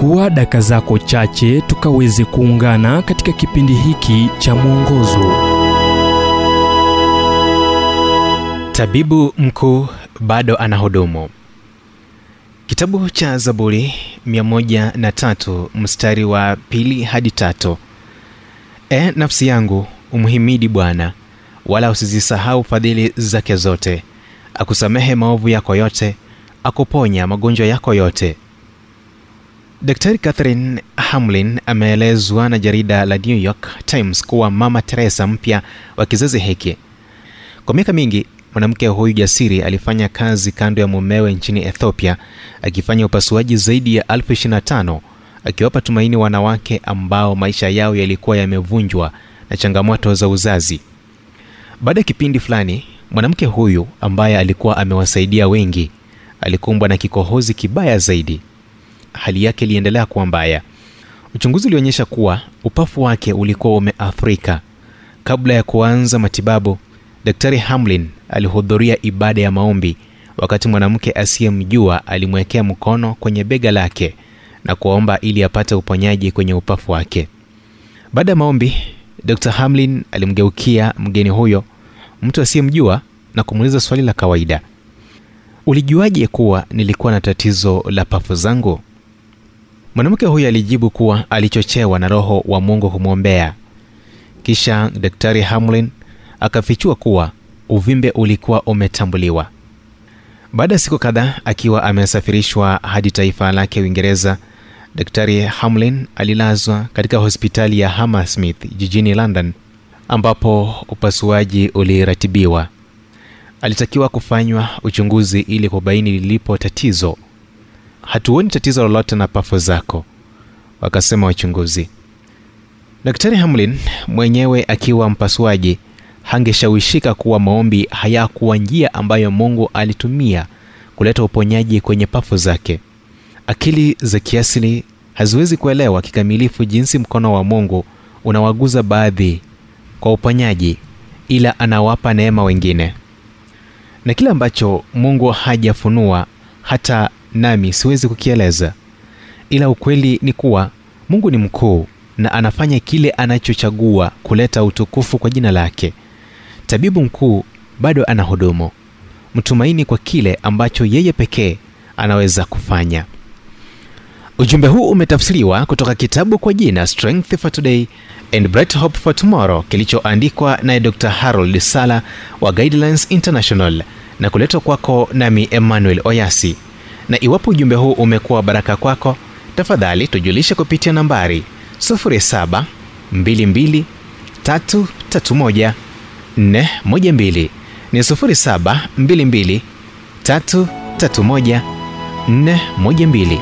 chukua daka zako chache tukaweze kuungana katika kipindi hiki cha mwongozo. Tabibu mkuu bado anahudumu kitabu cha zaburi 103 mstari wa pili hadi tatu. E nafsi yangu umhimidi bwana wala usizisahau fadhili zake zote. Akusamehe maovu yako yote akuponya magonjwa yako yote daktari catherine hamlin ameelezwa na jarida la new york times kuwa mama teresa mpya wa kizazi hiki. Kwa miaka mingi mwanamke huyu jasiri alifanya kazi kando ya mumewe nchini ethiopia akifanya upasuaji zaidi ya 25 akiwapa tumaini wanawake ambao maisha yao yalikuwa yamevunjwa na changamoto za uzazi. Baada ya kipindi fulani mwanamke huyu ambaye alikuwa amewasaidia wengi alikumbwa na kikohozi kibaya zaidi hali yake iliendelea kuwa mbaya. Uchunguzi ulionyesha kuwa upafu wake ulikuwa umeafrika. kabla ya kuanza matibabu daktari hamlin alihudhuria ibada ya maombi wakati mwanamke asiyemjua alimwekea mkono kwenye bega lake na kuomba ili apate uponyaji kwenye upafu wake. Baada ya maombi dr hamlin alimgeukia mgeni huyo mtu asiyemjua na kumuuliza swali la kawaida. Ulijuaje kuwa nilikuwa na tatizo la pafu zangu mwanamke huyo alijibu kuwa alichochewa na roho wa mungu kumwombea. Kisha daktari hamlin akafichua kuwa uvimbe ulikuwa umetambuliwa. Baada ya siku kadhaa akiwa amesafirishwa hadi taifa lake uingereza daktari hamlin alilazwa katika hospitali ya hammersmith jijini london ambapo upasuaji uliratibiwa. Alitakiwa kufanywa uchunguzi ili kubaini lilipo tatizo hatuoni tatizo lolote na pafu zako wakasema wachunguzi. Daktari hamlin mwenyewe akiwa mpasuaji hangeshawishika kuwa maombi hayakuwa njia ambayo mungu alitumia kuleta uponyaji kwenye pafu zake. Akili za kiasili haziwezi kuelewa kikamilifu jinsi mkono wa mungu unawaguza baadhi kwa uponyaji ila anawapa neema wengine. Na kile ambacho mungu hajafunua hata nami siwezi kukieleza. Ila ukweli ni kuwa mungu ni mkuu na anafanya kile anachochagua kuleta utukufu kwa jina lake. Tabibu mkuu bado ana hudumu mtumaini kwa kile ambacho yeye pekee anaweza kufanya. Ujumbe huu umetafsiriwa kutoka kitabu kwa jina strength for today and bright hope for tomorrow kilichoandikwa naye dr harold sala wa guidelines international na kuletwa kwako nami emmanuel oyasi na iwapo ujumbe huu umekuwa baraka kwako tafadhali tujulishe kupitia nambari 0722331412 ni 0722331412